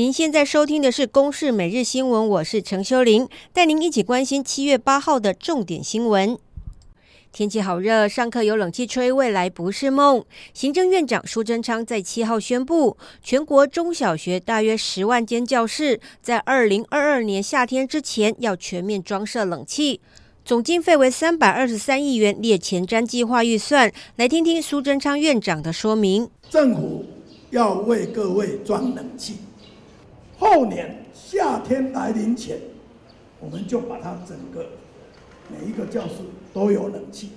您现在收听的是《公视每日新闻》，我是陈修玲，带您一起关心七月八号的重点新闻。天气好热，上课有冷气吹，未来不是梦。行政院长苏贞昌在七号宣布，全国中小学大约十万间教室，在二零二二年夏天之前要全面装设冷气，总经费为三百二十三亿元，列前瞻计划预算。来听听苏贞昌院长的说明：政府要为各位装冷气，后年夏天来临前，我们就把它整个。每一个教室都有冷气，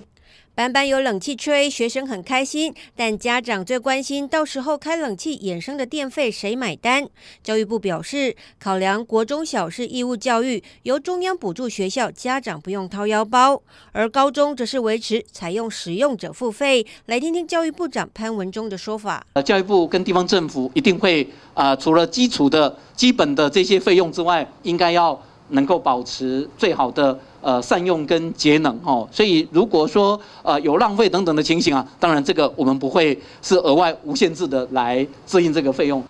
班班有冷气吹，学生很开心。但家长最关心，到时候开冷气衍生的电费谁买单？教育部表示，考量国中小是义务教育，由中央补助学校，家长不用掏腰包；而高中则是维持采用使用者付费。来听听教育部长潘文忠的说法。呃，教育部跟地方政府一定会啊、呃，除了基础的基本的这些费用之外，应该要能够保持最好的。呃，善用跟节能哦，所以如果说呃有浪费等等的情形啊，当然这个我们不会是额外无限制的来制应这个费用。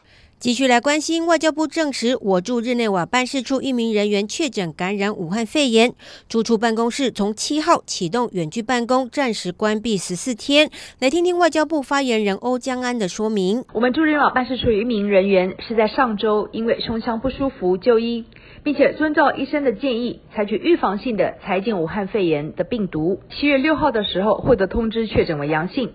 继续来关心，外交部证实，我驻日内瓦办事处一名人员确诊感染武汉肺炎，驻处办公室从七号启动远距办公，暂时关闭十四天。来听听外交部发言人欧江安的说明：我们驻日内瓦办事处一名人员是在上周因为胸腔不舒服就医。并且遵照医生的建议，采取预防性的裁剪武汉肺炎的病毒。七月六号的时候获得通知确诊为阳性。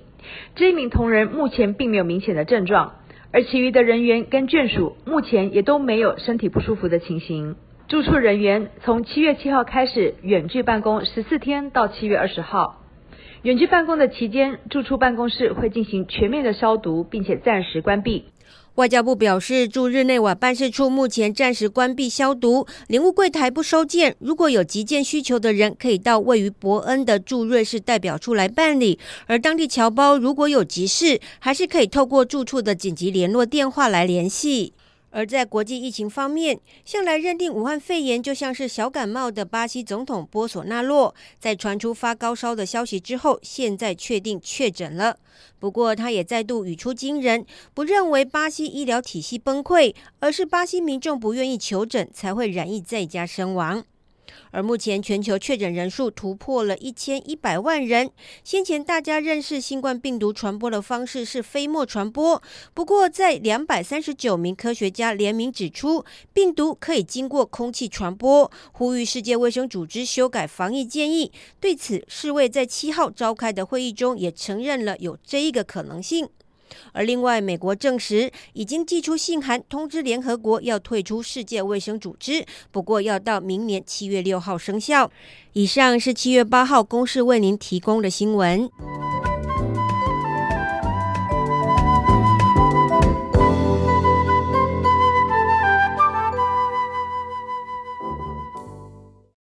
这一名同仁目前并没有明显的症状，而其余的人员跟眷属目前也都没有身体不舒服的情形。住处人员从七月七号开始远距办公十四天到七月二十号。远距办公的期间，驻处办公室会进行全面的消毒，并且暂时关闭。外交部表示，驻日内瓦办事处目前暂时关闭消毒，领务柜台不收件。如果有急件需求的人，可以到位于伯恩的驻瑞士代表处来办理。而当地侨胞如果有急事，还是可以透过驻处的紧急联络电话来联系。而在国际疫情方面，向来认定武汉肺炎就像是小感冒的巴西总统波索纳洛，在传出发高烧的消息之后，现在确定确诊了。不过，他也再度语出惊人，不认为巴西医疗体系崩溃，而是巴西民众不愿意求诊，才会染疫在家身亡。而目前全球确诊人数突破了一千一百万人。先前大家认识新冠病毒传播的方式是飞沫传播，不过在两百三十九名科学家联名指出，病毒可以经过空气传播，呼吁世界卫生组织修改防疫建议。对此，世卫在七号召开的会议中也承认了有这一个可能性。而另外，美国证实已经寄出信函通知联合国要退出世界卫生组织，不过要到明年七月六号生效。以上是七月八号公示为您提供的新闻。